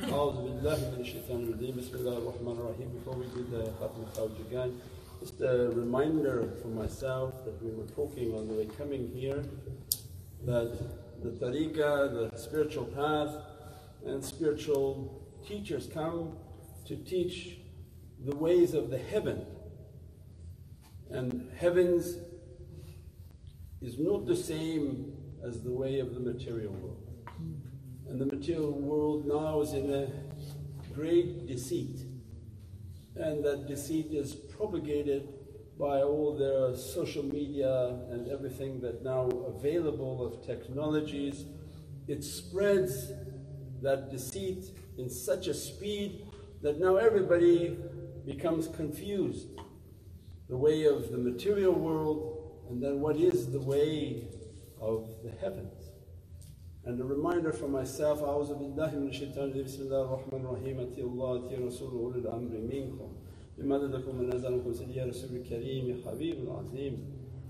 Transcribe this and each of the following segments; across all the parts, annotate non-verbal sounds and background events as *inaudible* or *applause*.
أعوذ بالله من الشيطان الرجيم بسم الله الرحمن الرحيم Before we do the Khatm Khalj again, just a reminder for myself that we were talking on the way coming here that the tariqah, the spiritual path and spiritual teachers come to teach the ways of the heaven. And heavens is not the same as the way of the material world. And the material world now is in a great deceit. And that deceit is propagated by all the social media and everything that now available of technologies. It spreads that deceit in such a speed that now everybody becomes confused. The way of the material world and then what is the way of the heavens. And a reminder for myself, أعوذ بالله من الشيطان الرجيم بسم الله الرحمن الرحيم أتي الله أتي رسول أولي الأمر منكم بمددكم من نزلكم سيدي يا رسول الكريم يا حبيب العظيم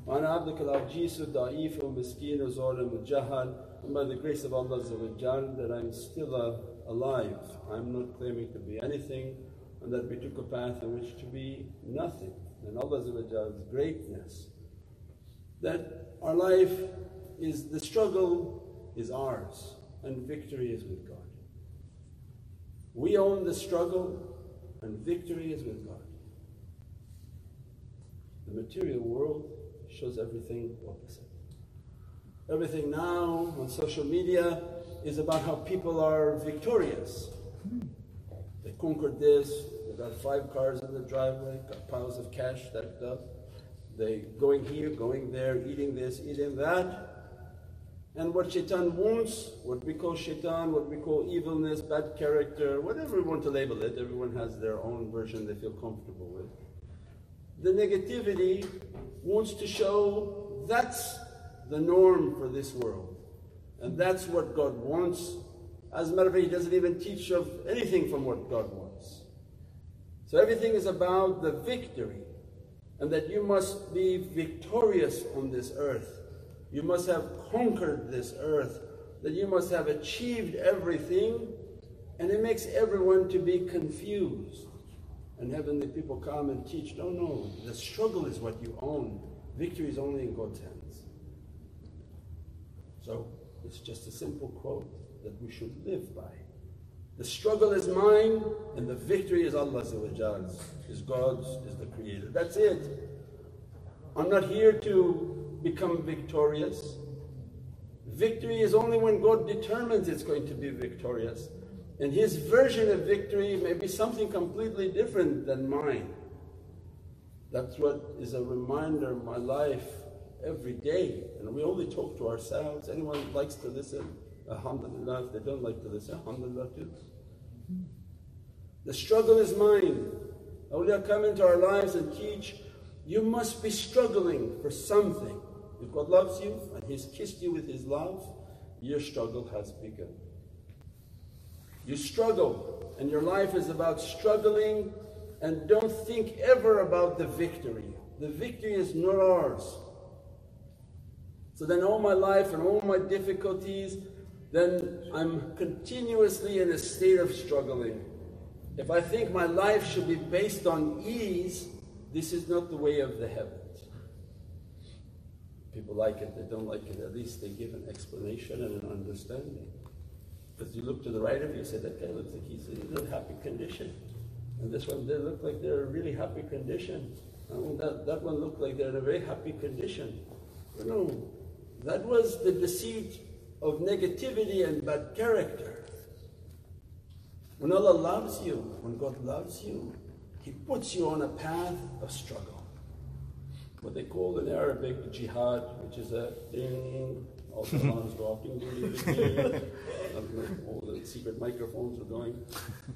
وأنا عبدك العجيز الضعيف والمسكين الظالم الجهل and by the grace of Allah that I'm still uh, alive. I'm not claiming to be anything and that we took a path in which to be nothing. And Allah's greatness. That our life is the struggle is ours and victory is with God. We own the struggle and victory is with God. The material world shows everything opposite. Everything now on social media is about how people are victorious. They conquered this, they got five cars in the driveway, got piles of cash stacked up. They going here, going there, eating this, eating that. And what shaitan wants, what we call shaitan, what we call evilness, bad character, whatever we want to label it, everyone has their own version they feel comfortable with. The negativity wants to show that's the norm for this world. And that's what God wants. As a matter of fact, He doesn't even teach of anything from what God wants. So everything is about the victory and that you must be victorious on this earth. You must have conquered this earth, that you must have achieved everything, and it makes everyone to be confused. And heavenly people come and teach, no, no, the struggle is what you own. Victory is only in God's hands. So it's just a simple quote that we should live by. The struggle is mine and the victory is Allah's, is God's, is the Creator. That's it. I'm not here to become victorious. Victory is only when God determines it's going to be victorious. And His version of victory may be something completely different than mine. That's what is a reminder of my life every day. And we only talk to ourselves. Anyone likes to listen, Alhamdulillah. If they don't like to listen, Alhamdulillah too. The struggle is mine. Awliya come into our lives and teach, you must be struggling for something. God loves you and He's kissed you with His love, your struggle has begun. You struggle, and your life is about struggling, and don't think ever about the victory. The victory is not ours. So then, all my life and all my difficulties, then I'm continuously in a state of struggling. If I think my life should be based on ease, this is not the way of the heavens. People like it, they don't like it, at least they give an explanation and an understanding. Because you look to the right of you, you say, that guy looks like he's in a happy condition. And this one, they look like they're in a really happy condition. And that, that one looked like they're in a very happy condition. no, that was the deceit of negativity and bad character. When Allah loves you, when God loves you, He puts you on a path of struggle what they call in Arabic jihad, which is a ding, all the alarms go off, ding, ding, ding, ding. all the secret microphones are going.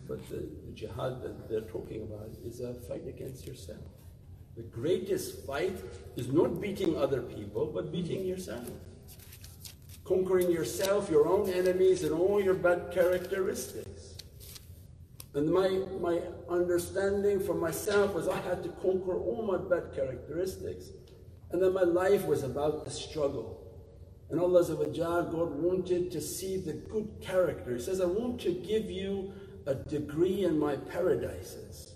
But the, the jihad that they're talking about is a fight against yourself. The greatest fight is not beating other people, but beating yourself. Conquering yourself, your own enemies, and all your bad characteristics. And my, my understanding for myself was I had to conquer all my bad characteristics. And then my life was about the struggle. And Allah God wanted to see the good character. He says, I want to give you a degree in my paradises.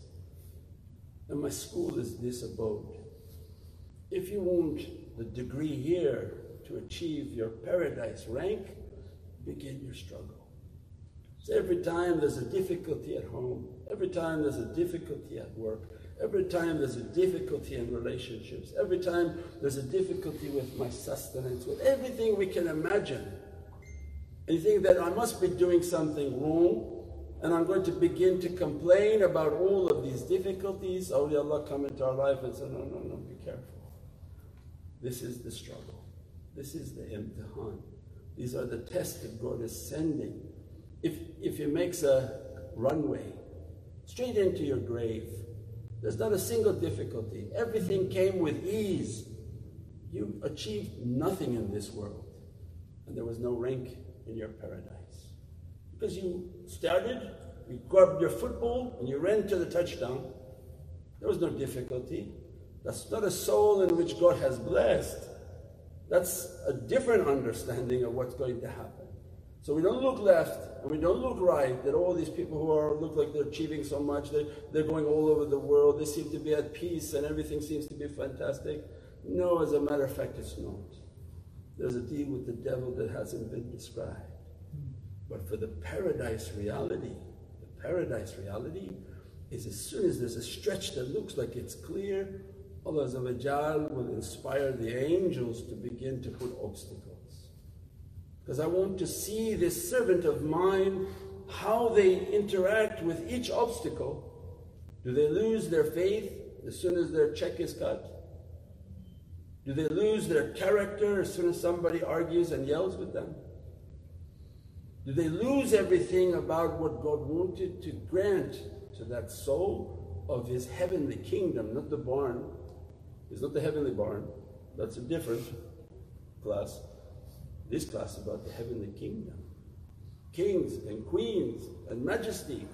And my school is this abode. If you want the degree here to achieve your paradise rank, begin your struggle. So every time there's a difficulty at home, every time there's a difficulty at work, every time there's a difficulty in relationships, every time there's a difficulty with my sustenance, with everything we can imagine, and you think that I must be doing something wrong, and I'm going to begin to complain about all of these difficulties, oh, awliyaullah come into our life and say, no, no, no, be careful. This is the struggle. This is the imtihan. These are the tests that God is sending. If, if He makes a runway straight into your grave, there's not a single difficulty. Everything came with ease. You achieved nothing in this world, and there was no rank in your paradise. Because you started, you grabbed your football, and you ran to the touchdown. There was no difficulty. That's not a soul in which God has blessed. That's a different understanding of what's going to happen. So we don't look left and we don't look right that all these people who are look like they're achieving so much, they, they're going all over the world, they seem to be at peace and everything seems to be fantastic. No, as a matter of fact, it's not. There's a deal with the devil that hasn't been described. But for the paradise reality, the paradise reality is as soon as there's a stretch that looks like it's clear, Allah will inspire the angels to begin to put obstacles. Because I want to see this servant of mine, how they interact with each obstacle. Do they lose their faith as soon as their check is cut? Do they lose their character as soon as somebody argues and yells with them? Do they lose everything about what God wanted to grant to that soul of His heavenly kingdom, not the barn, it's not the heavenly barn, that's a different class. This class is about the heavenly kingdom. Kings and queens and majesty.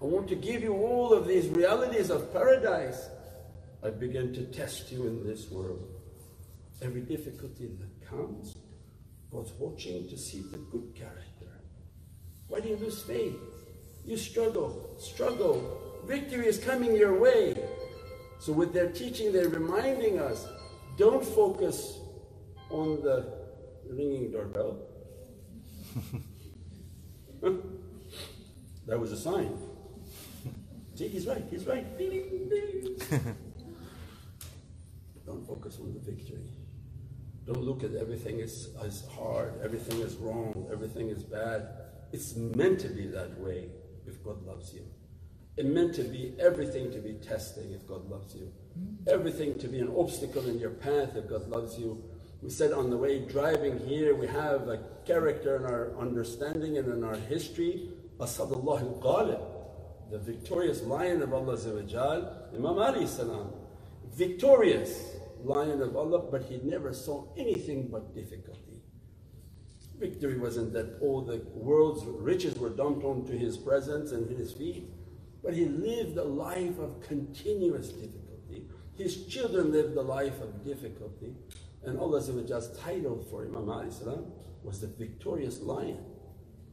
I want to give you all of these realities of paradise. I begin to test you in this world. Every difficulty that comes, God's watching to see the good character. Why do you lose faith? You struggle, struggle. Victory is coming your way. So with their teaching, they're reminding us, don't focus on the ringing doorbell. that was a sign. See, he's right, he's right. *laughs* don't focus on the victory. Don't look at everything as, as hard, everything is wrong, everything is bad. It's meant to be that way if God loves you. It meant to be everything to be testing if God loves you. Hmm? Everything to be an obstacle in your path if God loves you. We said on the way driving here, we have a character in our understanding and in our history, Asadullah al-Ghalib, the victorious lion of Allah Imam Ali salam, victorious lion of Allah, but he never saw anything but difficulty. Victory wasn't that all the world's riches were dumped onto his presence and his feet. But he lived a life of continuous difficulty. His children lived a life of difficulty. And Allah's title for Imam Ali was the victorious lion.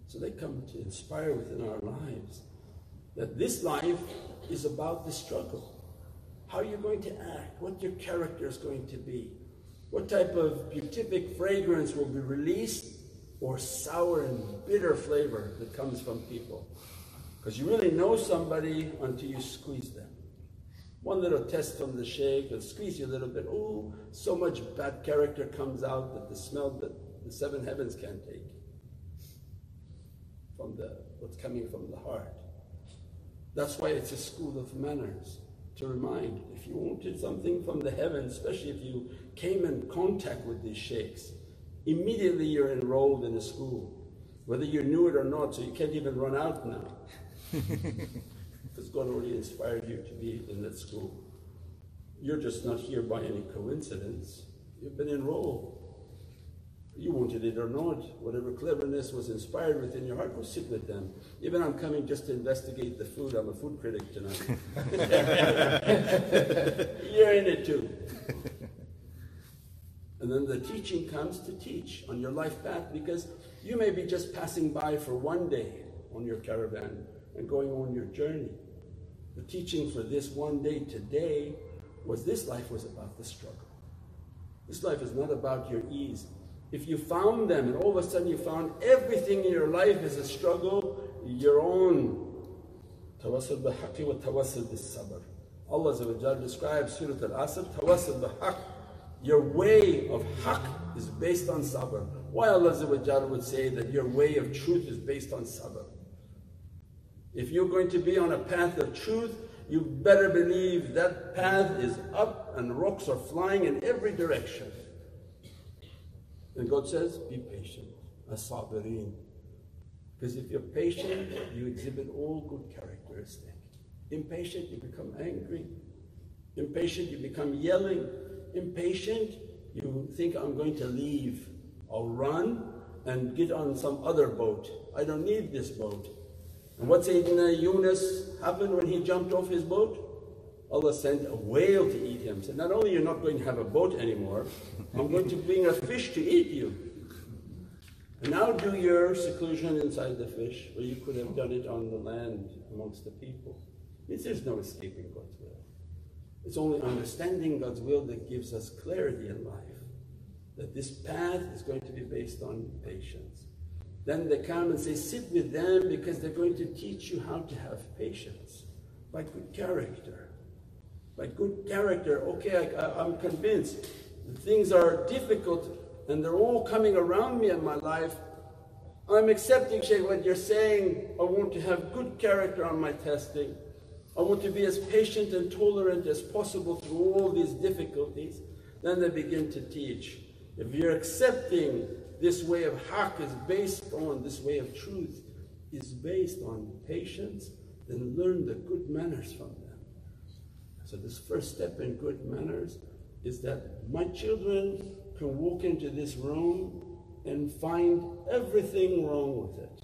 So they come to inspire within our lives that this life is about the struggle. How are you're going to act, what your character is going to be, what type of beatific fragrance will be released, or sour and bitter flavor that comes from people. Because you really know somebody until you squeeze them. One little test from the sheikh will squeeze you a little bit. Oh, so much bad character comes out that the smell that the seven heavens can't take. From the what's coming from the heart. That's why it's a school of manners to remind if you wanted something from the heavens, especially if you came in contact with these sheikhs, immediately you're enrolled in a school, whether you knew it or not, so you can't even run out now. *laughs* because God already inspired you to be in that school. You're just not here by any coincidence. You've been enrolled. You wanted it or not, whatever cleverness was inspired within your heart, go sit with them. Even I'm coming just to investigate the food. I'm a food critic tonight. *laughs* You're in it too. And then the teaching comes to teach on your life path because you may be just passing by for one day on your caravan and going on your journey. The teaching for this one day today was this life was about the struggle. This life is not about your ease. If you found them and all of a sudden you found everything in your life is a struggle, your own tawasaw bihaqi wa tawasaw bis-sabr. Allah describes Surah Al-Asr, tawasaw bihaq. Your way of haq is based on sabr. Why Allah would say that your way of truth is based on sabr? If you're going to be on a path of truth, you better believe that path is up and rocks are flying in every direction. And God says, be patient, as-sabirin. Because if you're patient, you exhibit all good characteristics. Impatient, you become angry. Impatient, you become yelling. Impatient, you think, I'm going to leave. I'll run and get on some other boat. I don't need this boat. And what Sayyidina Yunus happened when he jumped off his boat? Allah sent a whale to eat him. Said, not only you're not going to have a boat anymore, I'm going to bring a fish to eat you. And now do your seclusion inside the fish, where you could have done it on the land amongst the people. Means there's no escaping God's will. It's only understanding God's will that gives us clarity in life. That this path is going to be based on patience. Then they come and say, sit with them because they're going to teach you how to have patience by good character. By good character, okay, I, am convinced things are difficult and they're all coming around me in my life. I'm accepting, Shaykh, what you're saying. I want to have good character on my testing. I want to be as patient and tolerant as possible through all these difficulties. Then they begin to teach. If you're accepting this way of haqq is based on, this way of truth is based on patience, then learn the good manners from them. So this first step in good manners is that my children can walk into this room and find everything wrong with it.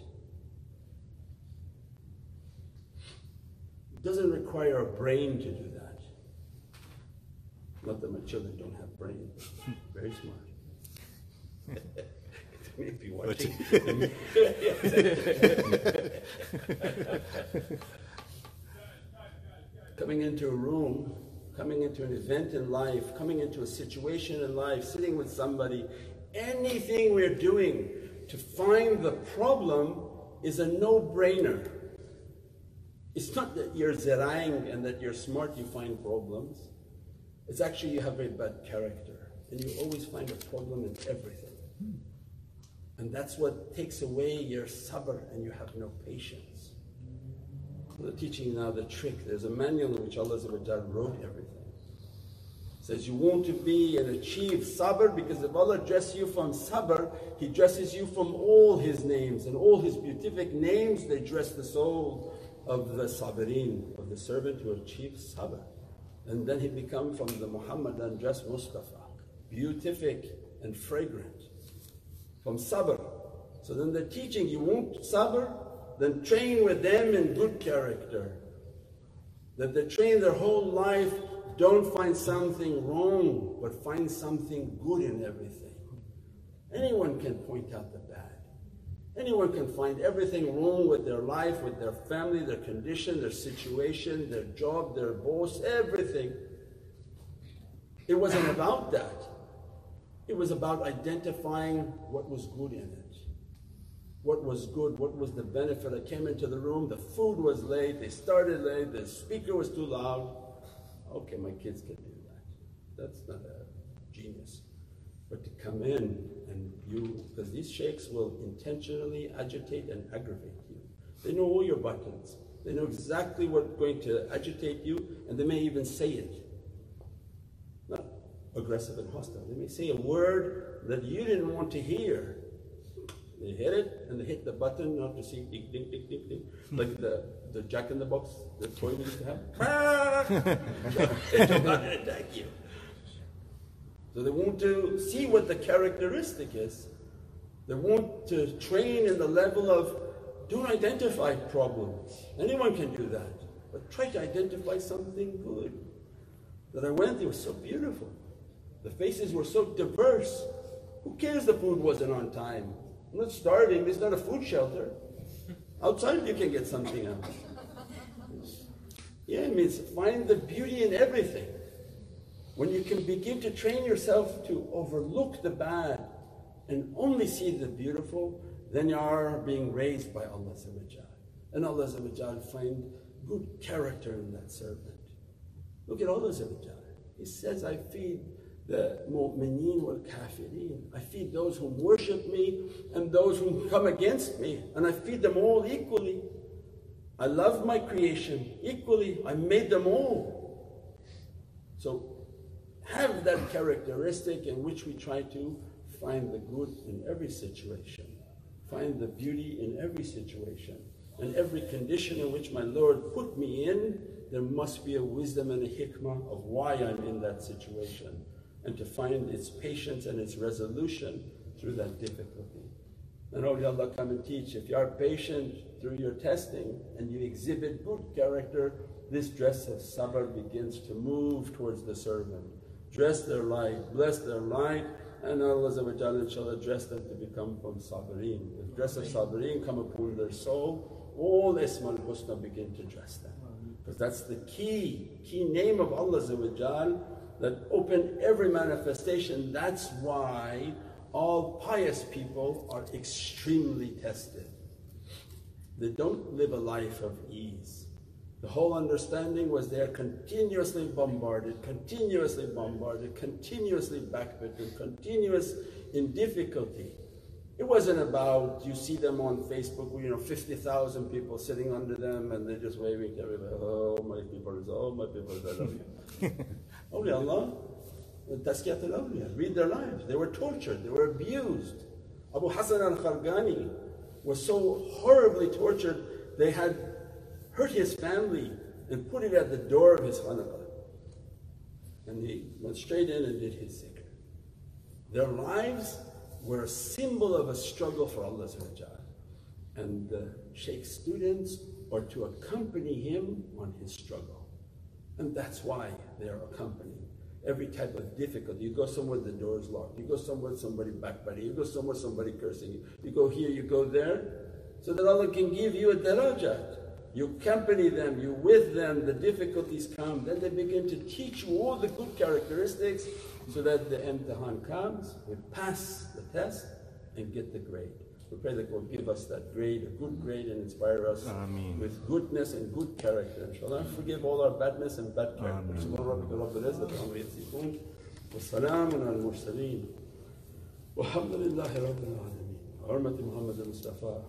It doesn't require a brain to do that. Not that my children don't have brains, very smart. *laughs* If you watching. *laughs* coming into a room, coming into an event in life, coming into a situation in life, sitting with somebody, anything we're doing to find the problem is a no-brainer. It's not that you're zerang and that you're smart, you find problems. It's actually you have a bad character and you always find a problem in everything. And that's what takes away your sabr and you have no patience. They're teaching now the trick. There's a manual in which Allah wrote everything. It says you want to be and achieve sabr because if Allah dresses you from sabr, He dresses you from all His names and all His beatific names, they dress the soul of the sabirin, of the servant who achieves sabr. And then he becomes from the Muhammadan dress Mustafa, beatific and fragrant from sabr. So then they're teaching you want sabr, then train with them in good character. That they train their whole life, don't find something wrong, but find something good in everything. Anyone can point out the bad. Anyone can find everything wrong with their life, with their family, their condition, their situation, their job, their boss, everything. It wasn't about that. It was about identifying what was good in it. What was good, what was the benefit. I came into the room, the food was late, they started late, the speaker was too loud. Okay, my kids can do that. That's not a genius. But to come in and you, because these sheikhs will intentionally agitate and aggravate you. They know all your buttons. They know exactly what's going to agitate you, and they may even say it aggressive and hostile. They may say a word that you didn't want to hear. They hit it and they hit the button not to see ding ding ding ding ding hmm. like the, the jack in the box the toy we used to have. they don't want to attack you. So they want to see what the characteristic is. They want to train in the level of don't identify problems. Anyone can do that. But try to identify something good. That I went, it was so beautiful. The faces were so diverse. Who cares the food wasn't on time? I'm not starving, it's not a food shelter. Outside you can get something else. Yeah, it means find the beauty in everything. When you can begin to train yourself to overlook the bad and only see the beautiful, then you are being raised by Allah. And Allah find good character in that servant. Look at Allah. He says, I feed the mu'mineen wal kafirin. I feed those who worship me and those who come against me, and I feed them all equally. I love my creation equally. I made them all. So have that characteristic in which we try to find the good in every situation, find the beauty in every situation, and every condition in which my Lord put me in, there must be a wisdom and a hikmah of why I'm in that situation, and to find its patience and its resolution through that difficulty. And Allah come and teach if you are patient through your testing and you exhibit good character, this dress of sabr begins to move towards the servant. Dress their light, bless their light, and Allah inshaAllah dress them to become from sabreen. The dress of sabreen come upon their soul, all Asma'ul Husna begin to dress them. Because that's the key, key name of Allah that open every manifestation. That's why all pious people are extremely tested. They don't live a life of ease. The whole understanding was they're continuously bombarded, continuously bombarded, continuously backbitten, continuous in difficulty. It wasn't about you see them on Facebook, you know, 50,000 people sitting under them and they're just waving to everybody, oh my people, oh my people, I love you. *laughs* Only Allah Tazkirat al-awliya, read their lives. They were tortured, they were abused. Abu Hassan al-Khargani was so horribly tortured, they had hurt his family and put it at the door of his khanaqah. And he went straight in and did his zikr. Their lives were a symbol of a struggle for Allah and the Shaykh's students are to accompany him on his struggle. And that's why they are accompanied every type of difficulty. You go somewhere, the door is locked. You go somewhere, somebody backbiting. You go somewhere, somebody cursing you. You go here, you go there, so that Allah can give you a darajat. You accompany them, you with them, the difficulties come, then they begin to teach you all the good characteristics so that the imtihan comes, we pass the test and get the grade. We pray that God give us that grade, a good grade, and inspire us with goodness and good character. Inshallah, forgive all our badness and bad character. Subhan rabbika Muhammad al-Mustafa.